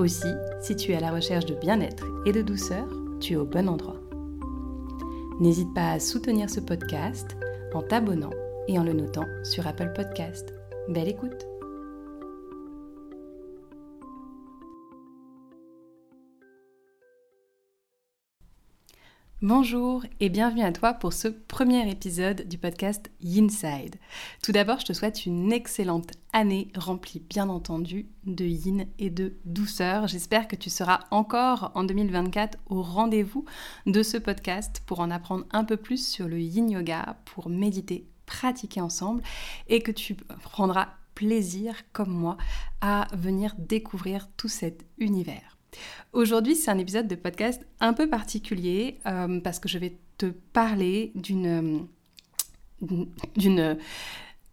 Aussi, si tu es à la recherche de bien-être et de douceur, tu es au bon endroit. N'hésite pas à soutenir ce podcast en t'abonnant et en le notant sur Apple Podcast. Belle écoute Bonjour et bienvenue à toi pour ce premier épisode du podcast Yinside. Tout d'abord, je te souhaite une excellente année remplie bien entendu de yin et de douceur. J'espère que tu seras encore en 2024 au rendez-vous de ce podcast pour en apprendre un peu plus sur le yin yoga, pour méditer, pratiquer ensemble et que tu prendras plaisir comme moi à venir découvrir tout cet univers. Aujourd'hui, c'est un épisode de podcast un peu particulier euh, parce que je vais te parler d'une d'une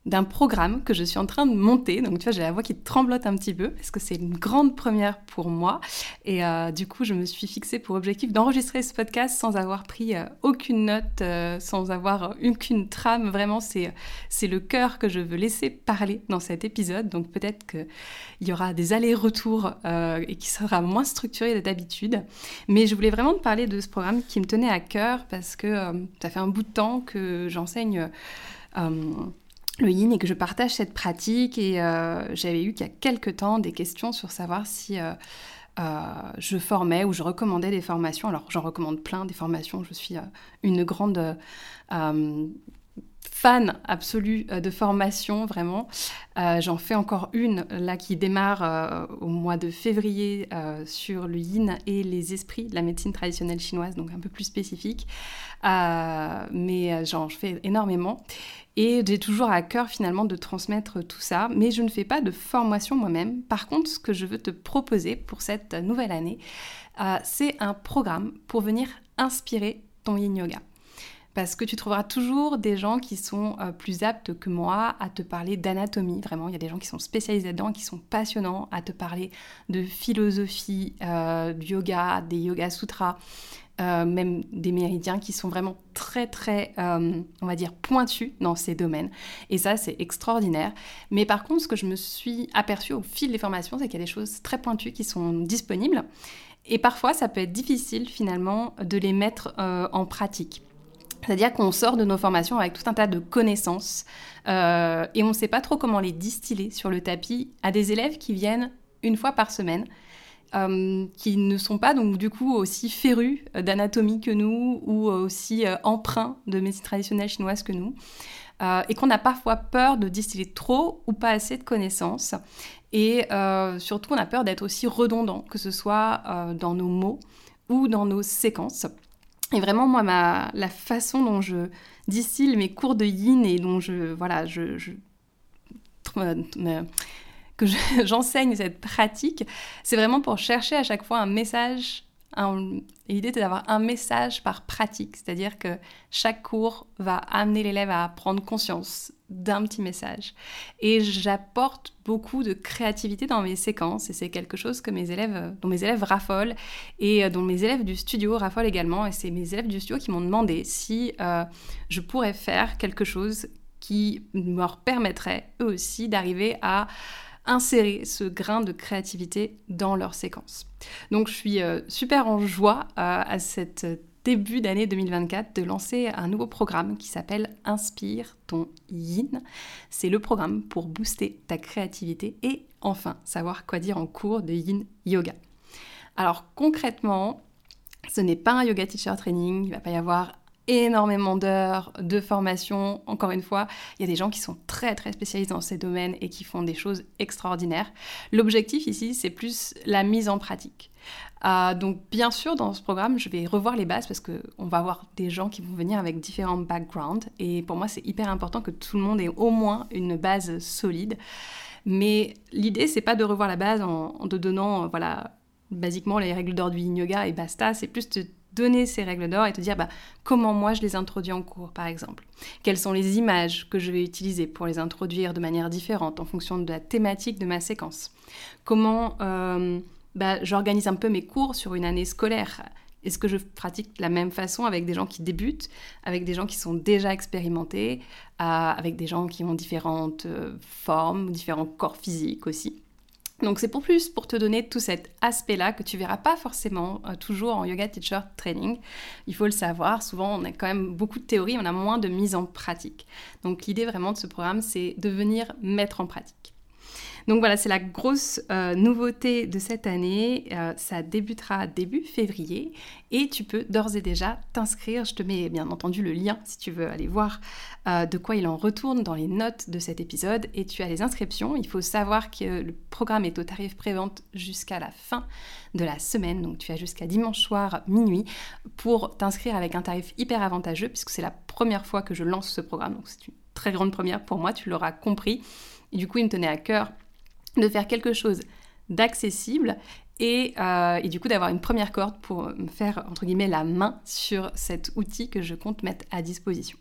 d'un programme que je suis en train de monter. Donc tu vois, j'ai la voix qui tremblote un petit peu parce que c'est une grande première pour moi. Et euh, du coup, je me suis fixée pour objectif d'enregistrer ce podcast sans avoir pris euh, aucune note, euh, sans avoir aucune trame. Vraiment, c'est, c'est le cœur que je veux laisser parler dans cet épisode. Donc peut-être qu'il y aura des allers-retours et qui sera moins structuré d'habitude. Mais je voulais vraiment te parler de ce programme qui me tenait à cœur parce que ça fait un bout de temps que j'enseigne le yin et que je partage cette pratique. Et euh, j'avais eu il y a quelques temps des questions sur savoir si euh, euh, je formais ou je recommandais des formations. Alors j'en recommande plein des formations. Je suis une grande fan absolue de formation, vraiment. J'en fais encore une là qui démarre au mois de février sur le yin et les esprits la médecine traditionnelle chinoise, donc un peu plus spécifique. mais j'en fais énormément. Et j'ai toujours à cœur finalement de transmettre tout ça, mais je ne fais pas de formation moi-même. Par contre, ce que je veux te proposer pour cette nouvelle année, euh, c'est un programme pour venir inspirer ton yin yoga. Parce que tu trouveras toujours des gens qui sont euh, plus aptes que moi à te parler d'anatomie. Vraiment, il y a des gens qui sont spécialisés là-dedans, qui sont passionnants à te parler de philosophie, euh, du yoga, des yoga sutras, euh, même des méridiens qui sont vraiment très très, euh, on va dire, pointus dans ces domaines. Et ça, c'est extraordinaire. Mais par contre, ce que je me suis aperçu au fil des formations, c'est qu'il y a des choses très pointues qui sont disponibles. Et parfois, ça peut être difficile finalement de les mettre en pratique. C'est-à-dire qu'on sort de nos formations avec tout un tas de connaissances et on ne sait pas trop comment les distiller sur le tapis à des élèves qui viennent une fois par semaine euh, qui ne sont pas donc du coup aussi férus d'anatomie que nous ou aussi euh, emprunts de médecine traditionnelle chinoise que nous. Euh, et qu'on a parfois peur de distiller trop ou pas assez de connaissances. Et surtout, on a peur d'être aussi redondant, que ce soit dans nos mots ou dans nos séquences. Et vraiment, moi, ma, la façon dont je distille mes cours de yin et dont je, voilà, je, je que j'enseigne cette pratique, c'est vraiment pour chercher à chaque fois un message. L'idée, c'est d'avoir un message par pratique, c'est-à-dire que chaque cours va amener l'élève à prendre conscience d'un petit message. Et j'apporte beaucoup de créativité dans mes séquences, et c'est quelque chose que mes élèves, dont mes élèves raffolent, et euh, dont mes élèves du studio raffolent également. Et c'est mes élèves du studio qui m'ont demandé si euh, je pourrais faire quelque chose qui leur permettrait eux aussi d'arriver à insérer ce grain de créativité dans leur séquence. Donc je suis euh, super en joie euh, à cette début d'année 2024 de lancer un nouveau programme qui s'appelle Inspire ton yin. C'est le programme pour booster ta créativité et enfin savoir quoi dire en cours de yin yoga. Alors concrètement, ce n'est pas un yoga teacher training, il va pas y avoir énormément d'heures de formation. Encore une fois, il y a des gens qui sont très très spécialisés dans ces domaines et qui font des choses extraordinaires. L'objectif ici, c'est plus la mise en pratique. Euh, donc bien sûr, dans ce programme, je vais revoir les bases parce qu'on va avoir des gens qui vont venir avec différents backgrounds. Et pour moi, c'est hyper important que tout le monde ait au moins une base solide. Mais l'idée, c'est pas de revoir la base en, en te donnant, euh, voilà, basiquement les règles d'or du yoga et basta. C'est plus de donner ces règles d'or et te dire bah, comment moi je les introduis en cours, par exemple. Quelles sont les images que je vais utiliser pour les introduire de manière différente en fonction de la thématique de ma séquence? Comment euh, bah, j'organise un peu mes cours sur une année scolaire? Est-ce que je pratique de la même façon avec des gens qui débutent, avec des gens qui sont déjà expérimentés, euh, avec des gens qui ont différentes euh, formes, différents corps physiques aussi? Donc c'est pour plus pour te donner tout cet aspect-là que tu verras pas forcément euh, toujours en yoga teacher training. Il faut le savoir, souvent on a quand même beaucoup de théorie, on a moins de mise en pratique. Donc l'idée vraiment de ce programme, c'est de venir mettre en pratique. Donc voilà, c'est la grosse euh, nouveauté de cette année. Euh, ça débutera début février et tu peux d'ores et déjà t'inscrire. Je te mets bien entendu le lien si tu veux aller voir euh, de quoi il en retourne dans les notes de cet épisode. Et tu as les inscriptions. Il faut savoir que le programme est au tarif prévente jusqu'à la fin de la semaine. Donc tu as jusqu'à dimanche soir minuit pour t'inscrire avec un tarif hyper avantageux puisque c'est la première fois que je lance ce programme. Donc c'est une très grande première pour moi, tu l'auras compris. Et du coup, il me tenait à cœur de faire quelque chose d'accessible euh, et, du coup d'avoir une première corde pour me faire entre guillemets la main sur cet outil que je compte mettre à disposition.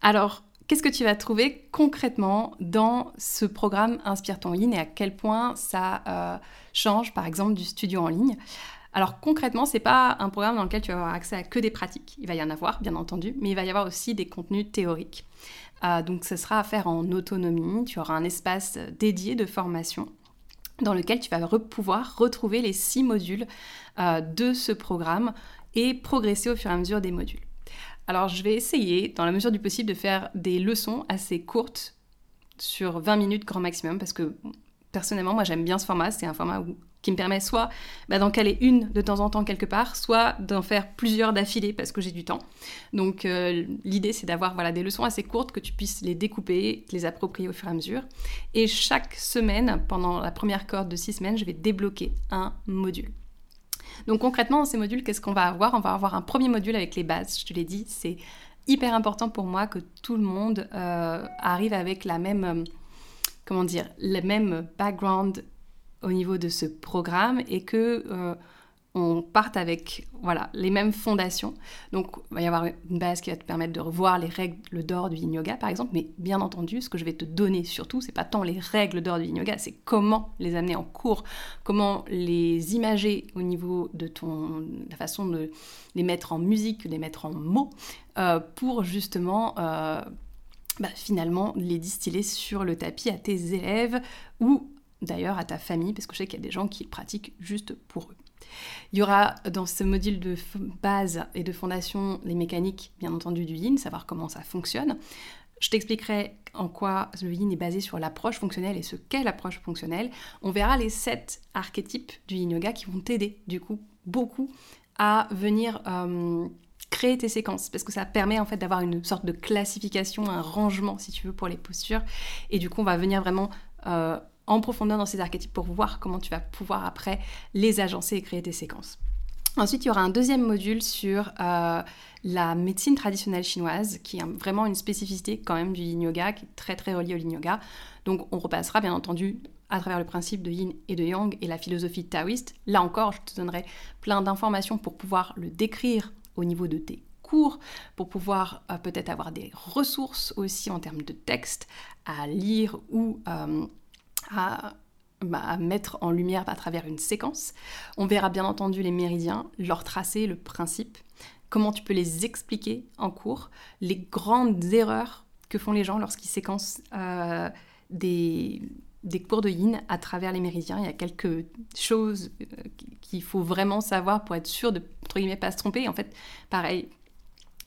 Alors, qu'est-ce que tu vas trouver concrètement dans ce programme Inspire ton yin et à quel point ça euh, change par exemple du studio en ligne? Alors concrètement, c'est pas un programme dans lequel tu vas avoir accès à que des pratiques. Il va y en avoir, bien entendu, mais il va y avoir aussi des contenus théoriques. Euh, donc ce sera à faire en autonomie, tu auras un espace dédié de formation dans lequel tu vas pouvoir retrouver les six modules euh, de ce programme et progresser au fur et à mesure des modules. Alors je vais essayer, dans la mesure du possible, de faire des leçons assez courtes sur 20 minutes grand maximum parce que personnellement, moi j'aime bien ce format. C'est un format où qui me permet soit bah, d'en caler une de temps en temps quelque part, soit d'en faire plusieurs d'affilée parce que j'ai du temps. Donc euh, l'idée c'est d'avoir voilà, des leçons assez courtes que tu puisses les découper, les approprier au fur et à mesure. Et chaque semaine, pendant la première corde de six semaines, je vais débloquer un module. Donc concrètement, dans ces modules, qu'est-ce qu'on va avoir? On va avoir un premier module avec les bases, je te l'ai dit, c'est hyper important pour moi que tout le monde euh, arrive avec la même... Euh, comment dire, le même background au niveau de ce programme et que euh, on parte avec voilà les mêmes fondations. Donc il va y avoir une base qui va te permettre de revoir les règles d'or du yin yoga par exemple, mais bien entendu, ce que je vais te donner surtout, c'est pas tant les règles d'or du yin yoga, c'est comment les amener en cours, comment les imager au niveau de ton la façon de les mettre en musique, les mettre en mots, euh, pour justement euh, bah, finalement les distiller sur le tapis à tes élèves ou d'ailleurs à ta famille, parce que je sais qu'il y a des gens qui pratiquent juste pour eux. Il y aura dans ce module de base et de fondation les mécaniques, bien entendu, du yin, savoir comment ça fonctionne. Je t'expliquerai en quoi le yin est basé sur l'approche fonctionnelle et ce qu'est l'approche fonctionnelle. On verra les sept archétypes du yin yoga qui vont t'aider, du coup, beaucoup à venir euh, créer tes séquences parce que ça permet en fait d'avoir une sorte de classification, un rangement, si tu veux, pour les postures. Et du coup, on va venir vraiment euh, en profondeur dans ces archétypes pour voir comment tu vas pouvoir après les agencer et créer tes séquences. Ensuite, il y aura un deuxième module sur euh, la médecine traditionnelle chinoise, qui est vraiment une spécificité quand même du yin yoga, qui est très très reliée au yin yoga. Donc on repassera bien entendu à travers le principe de yin et de yang et la philosophie taoïste. Là encore, je te donnerai plein d'informations pour pouvoir le décrire au niveau de tes cours, pour pouvoir euh, peut-être avoir des ressources aussi en termes de texte à lire ou euh, bah, à, mettre en lumière à travers une séquence. On verra bien entendu les méridiens, leur tracé, le principe, comment tu peux les expliquer en cours, les grandes erreurs que font les gens lorsqu'ils séquencent euh, des, des cours de yin à travers les méridiens. Il y a quelques choses euh, qu'il faut vraiment savoir pour être sûr de, entre guillemets, pas se tromper. En fait, pareil,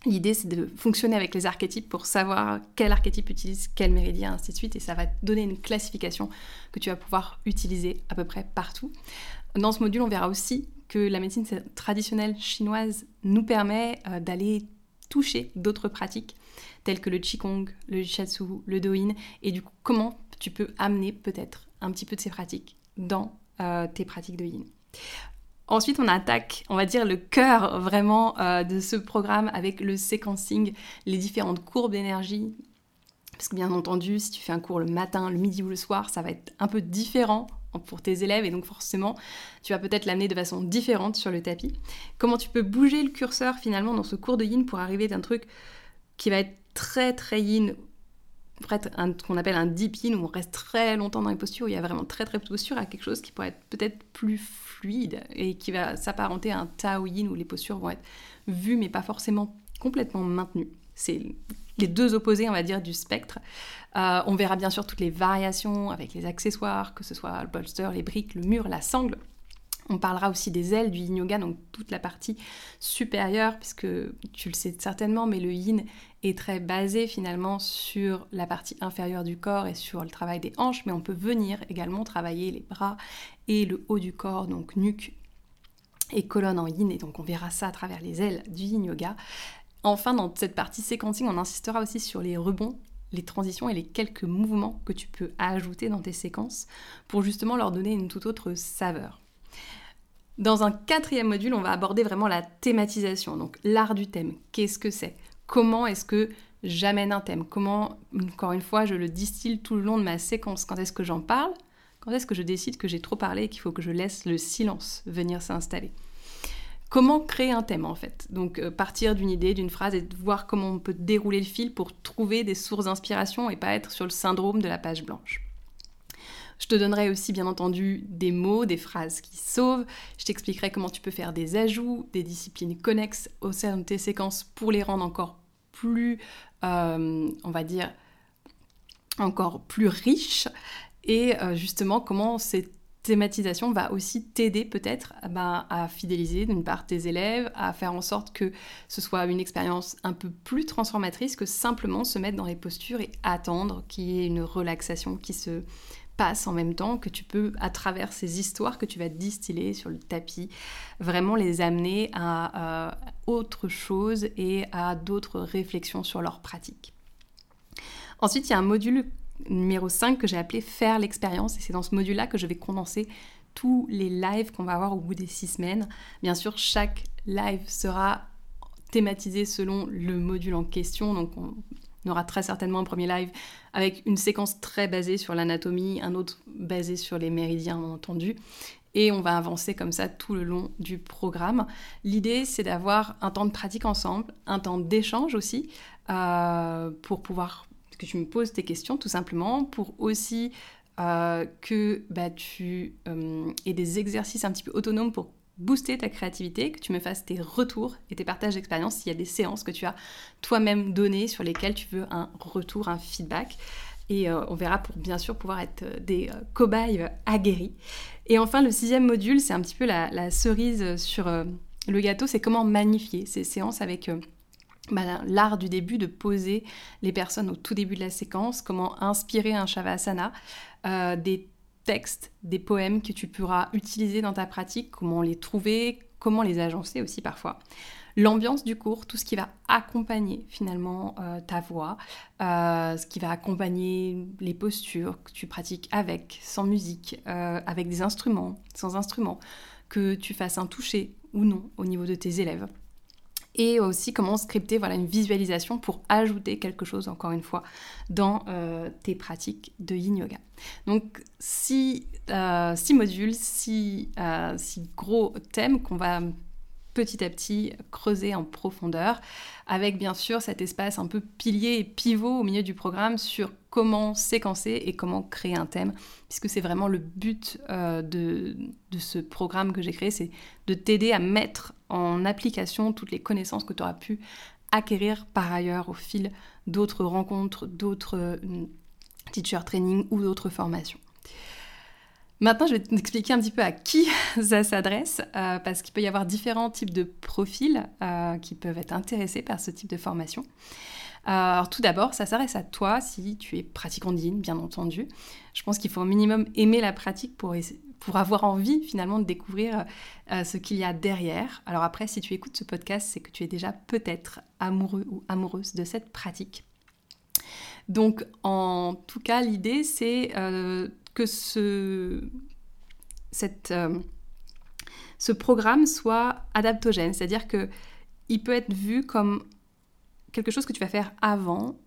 L'idée, c'est de fonctionner avec les archétypes pour savoir quel archétype utilise quel méridien, ainsi de suite, et ça va donner une classification que tu vas pouvoir utiliser à peu près partout. Dans ce module, on verra aussi que la médecine traditionnelle chinoise nous permet euh, d'aller toucher d'autres pratiques telles que le Qigong, le Shatsu, le Doin, et du coup comment tu peux amener peut-être un petit peu de ces pratiques dans euh, tes pratiques de yin. Ensuite, on attaque, on va dire, le cœur vraiment euh, de ce programme avec le sequencing, les différentes courbes d'énergie. Parce que bien entendu, si tu fais un cours le matin, le midi ou le soir, ça va être un peu différent pour tes élèves et donc forcément tu vas peut-être l'amener de façon différente sur le tapis. Comment tu peux bouger le curseur finalement dans ce cours de yin pour arriver d'un truc qui va être très très yin, ce qu'on appelle un deep yin où on reste très longtemps dans les postures, où il y a vraiment très très peu de postures, à quelque chose qui pourrait être peut-être plus fluide et qui va s'apparenter à un Tao yin où les postures vont être vues mais pas forcément complètement maintenues. C'est les deux opposés, on va dire, du spectre. Euh, on verra bien sûr toutes les variations avec les accessoires, que ce soit le bolster, les briques, le mur, la sangle. On parlera aussi des ailes du yin yoga, donc toute la partie supérieure, puisque tu le sais certainement, mais le yin est très basé finalement sur la partie inférieure du corps et sur le travail des hanches, mais on peut venir également travailler les bras et le haut du corps, donc nuque et colonne en yin, et donc on verra ça à travers les ailes du yin yoga. Enfin, dans cette partie séquencing, on insistera aussi sur les rebonds, les transitions et les quelques mouvements que tu peux ajouter dans tes séquences pour justement leur donner une toute autre saveur. Dans un quatrième module, on va aborder vraiment la thématisation, donc l'art du thème. Qu'est-ce que c'est? Comment est-ce que j'amène un thème? Comment, encore une fois, je le distille tout le long de ma séquence? Quand est-ce que j'en parle? Quand est-ce que je décide que j'ai trop parlé et qu'il faut que je laisse le silence venir s'installer? Comment créer un thème en fait? Donc euh, partir d'une idée, d'une phrase et voir comment on peut dérouler le fil pour trouver des sources d'inspiration et pas être sur le syndrome de la page blanche. Je te donnerai aussi bien entendu des mots, des phrases qui sauvent. Je t'expliquerai comment tu peux faire des ajouts, des disciplines connexes au sein de tes séquences pour les rendre encore plus, euh, on va dire, encore plus riches. Et euh, justement comment cette thématisation va aussi t'aider peut-être eh ben, à fidéliser d'une part tes élèves, à faire en sorte que ce soit une expérience un peu plus transformatrice que simplement se mettre dans les postures et attendre qu'il y ait une relaxation qui se passe en même temps, que tu peux, à travers ces histoires que tu vas distiller sur le tapis, vraiment les amener à, autre chose et à d'autres réflexions sur leur pratique. Ensuite, il y a un module numéro 5 que j'ai appelé Faire l'expérience. Et c'est dans ce module-là que je vais condenser tous les lives qu'on va avoir au bout des six semaines. Bien sûr, chaque live sera thématisé selon le module en question. Aura très certainement un premier live avec une séquence très basée sur l'anatomie, un autre basé sur les méridiens, bien entendu. Et on va avancer comme ça tout le long du programme. L'idée, c'est d'avoir un temps de pratique ensemble, un temps d'échange aussi, euh, pour pouvoir que tu me poses tes questions tout simplement, pour aussi euh, que bah, tu euh, aies des exercices un petit peu autonomes pour booster ta créativité, que tu me fasses tes retours et tes partages d'expérience s'il y a des séances que tu as toi-même données sur lesquelles tu veux un retour, un feedback. Et euh, on verra pour bien sûr pouvoir être des cobayes aguerris. Et enfin, le sixième module, c'est un petit peu la cerise sur le gâteau, c'est comment magnifier ces séances avec bah, l'art du début de poser les personnes au tout début de la séquence, comment inspirer un shavasana, euh, des textes, des poèmes que tu pourras utiliser dans ta pratique, comment les trouver, comment les agencer aussi parfois. L'ambiance du cours, tout ce qui va accompagner finalement euh, ta voix, euh, ce qui va accompagner les postures que tu pratiques avec, sans musique, avec des instruments, sans instruments, que tu fasses un toucher ou non au niveau de tes élèves et aussi comment scripter voilà, une visualisation pour ajouter quelque chose, encore une fois, dans euh, tes pratiques de yin yoga. Donc, six, euh, six modules, six, euh, six gros thèmes qu'on va petit à petit creuser en profondeur, avec bien sûr cet espace un peu pilier et pivot au milieu du programme sur comment séquencer et comment créer un thème, puisque c'est vraiment le but de, de, ce programme que j'ai créé, c'est de t'aider à mettre en application toutes les connaissances que tu auras pu acquérir par ailleurs au fil d'autres rencontres, d'autres euh, teacher training ou d'autres formations. Maintenant, je vais t'expliquer un petit peu à qui ça s'adresse, euh, parce qu'il peut y avoir différents types de profils euh, qui peuvent être intéressés par ce type de formation. Euh, alors tout d'abord, ça s'adresse à toi si tu es pratiquant d'IN, bien entendu. Je pense qu'il faut au minimum aimer la pratique pour, pour avoir envie finalement de découvrir ce qu'il y a derrière. Alors après, si tu écoutes ce podcast, c'est que tu es déjà peut-être amoureux ou amoureuse de cette pratique. Donc en tout cas, l'idée c'est euh, que ce, euh, ce programme soit adaptogène, c'est-à-dire que il peut être vu comme quelque chose que tu vas faire avant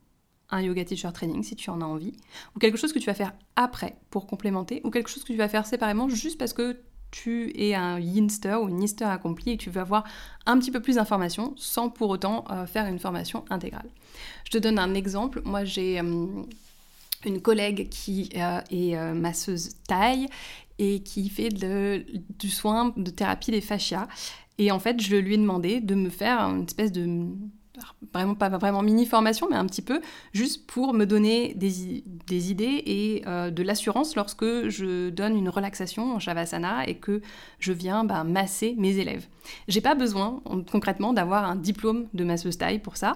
un yoga teacher training si tu en as envie, ou quelque chose que tu vas faire après pour complémenter, ou quelque chose que tu vas faire séparément juste parce que tu es un yinster ou une yister accompli et que tu veux avoir un petit peu plus d'informations sans pour autant euh, faire une formation intégrale. Je te donne un exemple. Moi, j'ai euh, une collègue qui euh, est masseuse taille et qui fait du soin de thérapie des fascias. Et en fait, je lui ai demandé de me faire une espèce de vraiment pas vraiment mini formation, mais un petit peu, juste pour me donner des, des idées et euh, de l'assurance lorsque je donne une relaxation en Shavasana et que je viens bah, masser mes élèves. J'ai pas besoin concrètement d'avoir un diplôme de masseuse taille pour ça.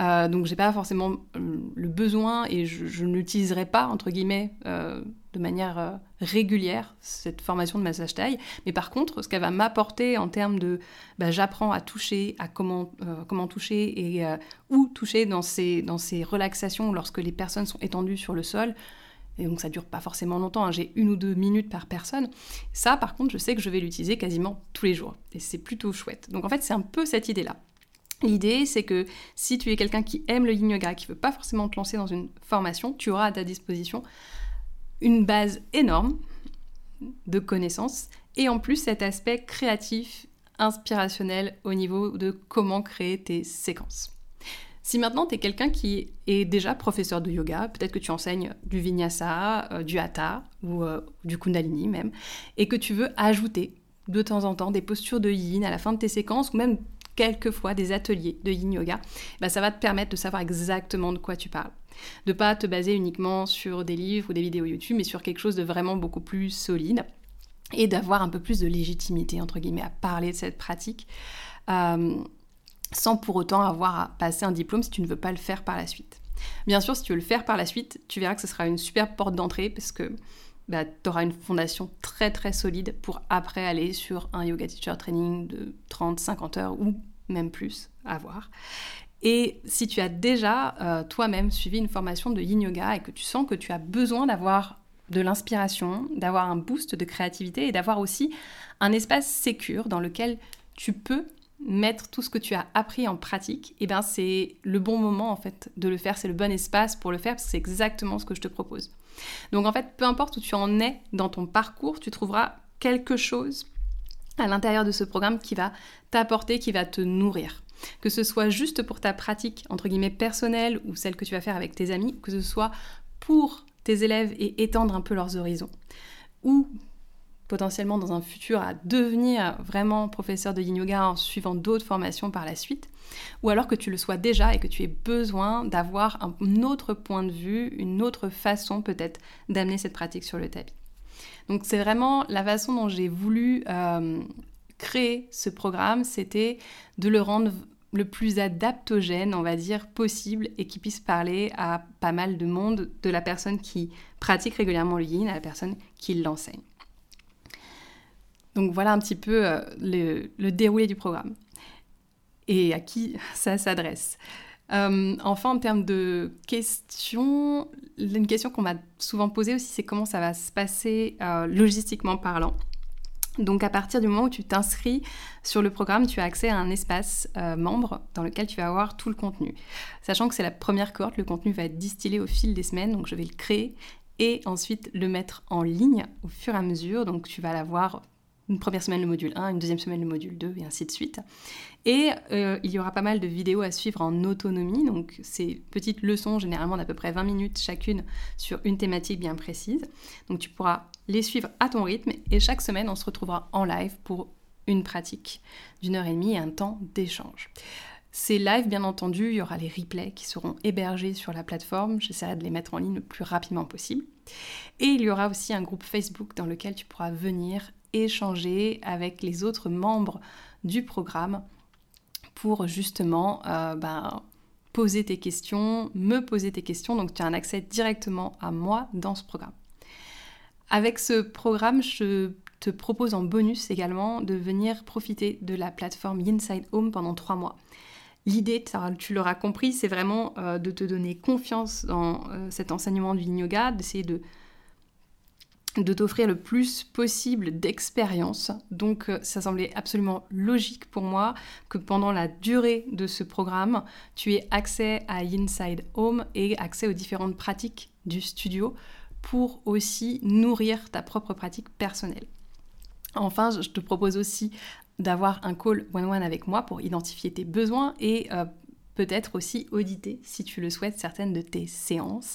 Euh, donc j'ai pas forcément euh, le besoin et je, ne l'utiliserai pas entre guillemets euh, de manière régulière cette formation de massage taille. Mais par contre, ce qu'elle va m'apporter en termes de, bah, j'apprends à toucher, à comment comment toucher et où toucher dans ces dans ces relaxations lorsque les personnes sont étendues sur le sol. Et donc ça dure pas forcément longtemps, hein. j'ai une ou deux minutes par personne. Ça, par contre, je sais que je vais l'utiliser quasiment tous les jours. Et c'est plutôt chouette. Donc en fait, c'est un peu cette idée-là. L'idée, c'est que si tu es quelqu'un qui aime le yin yoga, qui veut pas forcément te lancer dans une formation, tu auras à ta disposition une base énorme de connaissances et en plus cet aspect créatif, inspirationnel au niveau de comment créer tes séquences. Si maintenant tu es quelqu'un qui est déjà professeur de yoga, peut-être que tu enseignes du vinyasa, euh, du hatha ou euh, du kundalini même, et que tu veux ajouter de temps en temps des postures de yin à la fin de tes séquences ou même quelquefois des ateliers de yin yoga, bah, ça va te permettre de savoir exactement de quoi tu parles. De pas te baser uniquement sur des livres ou des vidéos YouTube, mais sur quelque chose de vraiment beaucoup plus solide et d'avoir un peu plus de légitimité, entre guillemets, à parler de cette pratique, euh, sans pour autant avoir à passer un diplôme si tu ne veux pas le faire par la suite. Bien sûr, si tu veux le faire par la suite, tu verras que ce sera une super porte d'entrée parce que bah, tu auras une fondation très très solide pour après aller sur un yoga teacher training de 30-50 heures ou même plus à voir. Et si tu as déjà euh, toi-même suivi une formation de yin yoga et que tu sens que tu as besoin d'avoir de l'inspiration, d'avoir un boost de créativité et d'avoir aussi un espace sécure dans lequel tu peux mettre tout ce que tu as appris en pratique, et eh ben c'est le bon moment en fait de le faire, c'est le bon espace pour le faire c'est exactement ce que je te propose. Donc en fait, peu importe où tu en es dans ton parcours, tu trouveras quelque chose à l'intérieur de ce programme qui va t'apporter, qui va te nourrir. Que ce soit juste pour ta pratique, entre guillemets, personnelle ou celle que tu vas faire avec tes amis, que ce soit pour tes élèves et étendre un peu leurs horizons. Potentiellement dans un futur à devenir vraiment professeur de yin yoga en suivant d'autres formations par la suite, ou alors que tu le sois déjà et que tu aies besoin d'avoir un autre point de vue, une autre façon peut-être d'amener cette pratique sur le tapis. Donc c'est vraiment la façon dont j'ai voulu euh, créer ce programme, c'était de le rendre le plus adaptogène, on va dire, possible et qui puisse parler à pas mal de monde, de la personne qui pratique régulièrement le yin à la personne qui l'enseigne. Donc voilà un petit peu euh, le, déroulé du programme et à qui ça s'adresse. Euh, enfin, en termes de questions, une question qu'on m'a souvent posée aussi, c'est comment ça va se passer euh, logistiquement parlant. Donc à partir du moment où tu t'inscris sur le programme, tu as accès à un espace membre dans lequel tu vas avoir tout le contenu. Sachant que c'est la première cohorte, le contenu va être distillé au fil des semaines, donc je vais le créer et ensuite le mettre en ligne au fur et à mesure. Donc tu vas l'avoir une première semaine le module 1, une deuxième semaine le module 2 et ainsi de suite. Et euh, il y aura pas mal de vidéos à suivre en autonomie, donc ces petites leçons généralement d'à peu près 20 minutes chacune sur une thématique bien précise. Donc tu pourras les suivre à ton rythme et chaque semaine on se retrouvera en live pour une pratique d'une heure et demie et un temps d'échange. Ces lives, bien entendu, il y aura les replays qui seront hébergés sur la plateforme. J'essaierai de les mettre en ligne le plus rapidement possible. Et il y aura aussi un groupe Facebook dans lequel tu pourras venir échanger avec les autres membres du programme pour justement euh, ben, poser tes questions, me poser tes questions. Donc tu as un accès directement à moi dans ce programme. Avec ce programme, je te propose en bonus également de venir profiter de la plateforme Inside Home pendant trois mois. L'idée, tu l'auras compris, c'est vraiment de te donner confiance dans cet enseignement du yoga, d'essayer de de t'offrir le plus possible d'expérience. Donc euh, ça semblait absolument logique pour moi que pendant la durée de ce programme, tu aies accès à Inside Home et accès aux différentes pratiques du studio pour aussi nourrir ta propre pratique personnelle. Enfin, je te propose aussi d'avoir un call one-one avec moi pour identifier tes besoins et euh, peut-être aussi auditer, si tu le souhaites, certaines de tes séances.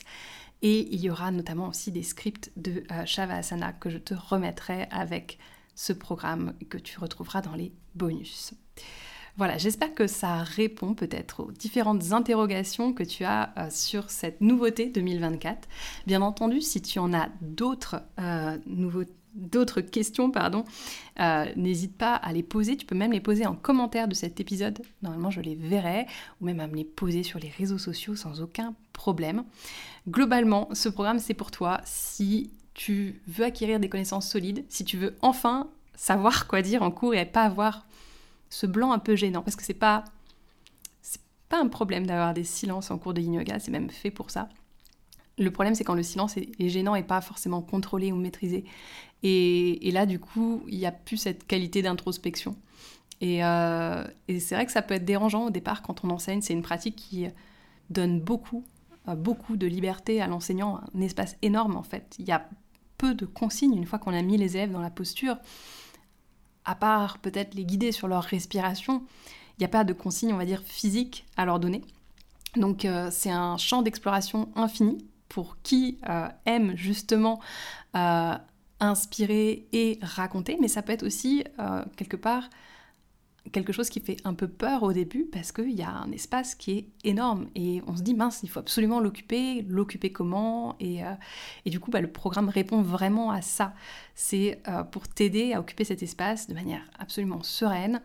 Et il y aura notamment aussi des scripts de euh, Shavasana que je te remettrai avec ce programme que tu retrouveras dans les bonus. Voilà, j'espère que ça répond peut-être aux différentes interrogations que tu as euh, sur cette nouveauté 2024. Bien entendu, si tu en as d'autres euh, nouveautés, d'autres questions, pardon, euh, n'hésite pas à les poser. Tu peux même les poser en commentaire de cet épisode. Normalement, je les verrai, ou même à me les poser sur les réseaux sociaux sans aucun problème. Globalement, ce programme, c'est pour toi si tu veux acquérir des connaissances solides, si tu veux enfin savoir quoi dire en cours et pas avoir ce blanc un peu gênant, parce que c'est pas c'est pas un problème d'avoir des silences en cours de yin yoga, c'est même fait pour ça. Le problème, c'est quand le silence est, gênant et pas forcément contrôlé ou maîtrisé. Et, là, du coup, il n'y a plus cette qualité d'introspection. Euh, et, c'est vrai que ça peut être dérangeant au départ quand on enseigne. C'est une pratique qui donne beaucoup, euh, beaucoup de liberté à l'enseignant, un espace énorme en fait. Il y a peu de consignes une fois qu'on a mis les élèves dans la posture, à part peut-être les guider sur leur respiration. Il n'y a pas de consignes, on va dire, physiques à leur donner. Donc euh, c'est un champ d'exploration infini pour qui euh, aime justement euh, inspirer et raconter, mais ça peut être aussi euh, quelque part quelque chose qui fait un peu peur au début parce qu'il y a un espace qui est énorme et on se dit mince, il faut absolument l'occuper, l'occuper comment? Et, et, du coup bah, le programme répond vraiment à ça. C'est pour t'aider à occuper cet espace de manière absolument sereine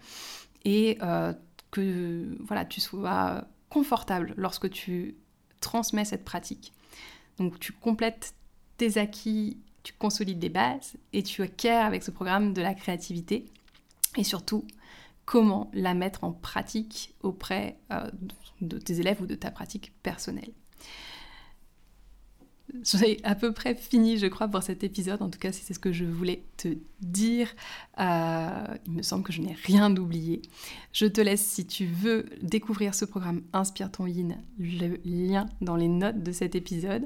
et que voilà, tu sois confortable lorsque tu transmets cette pratique. Donc tu complètes tes acquis, tu consolides des bases et tu acquiers avec ce programme de la créativité et surtout comment la mettre en pratique auprès euh, de tes élèves ou de ta pratique personnelle. J'ai à peu près fini, je crois, pour cet épisode. En tout cas, c'est ce que je voulais te dire. Euh, il me semble que je n'ai rien oublié. Je te laisse, si tu veux découvrir ce programme Inspire ton Yin, le lien dans les notes de cet épisode.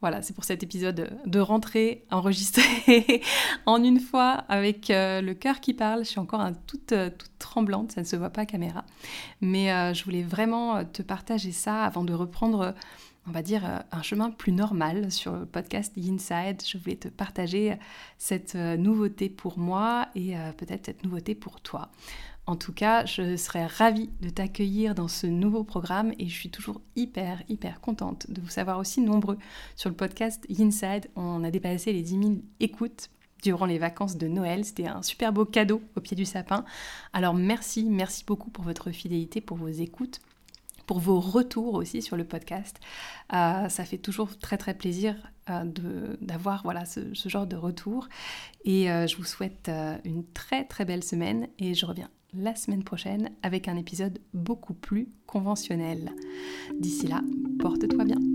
Voilà, c'est pour cet épisode de rentrée enregistré en une fois avec euh, le cœur qui parle. Je suis encore toute, euh, toute, tremblante, ça ne se voit pas à caméra. Mais je voulais vraiment te partager ça avant de reprendre on va dire, euh, un chemin plus normal sur le podcast Inside. Je voulais te partager cette euh, nouveauté pour moi et euh, peut-être cette nouveauté pour toi. En tout cas, je serais ravie de t'accueillir dans ce nouveau programme et je suis toujours hyper, hyper contente de vous savoir aussi nombreux sur le podcast Inside. On a dépassé les 10 000 écoutes durant les vacances de Noël. C'était un super beau cadeau au pied du sapin. Alors merci, merci beaucoup pour votre fidélité, pour vos écoutes pour vos retours aussi sur le podcast. Euh, ça fait toujours très très plaisir euh, d'avoir voilà, ce, genre de retour. Et euh, je vous souhaite une très très belle semaine et je reviens la semaine prochaine avec un épisode beaucoup plus conventionnel. D'ici là, porte-toi bien.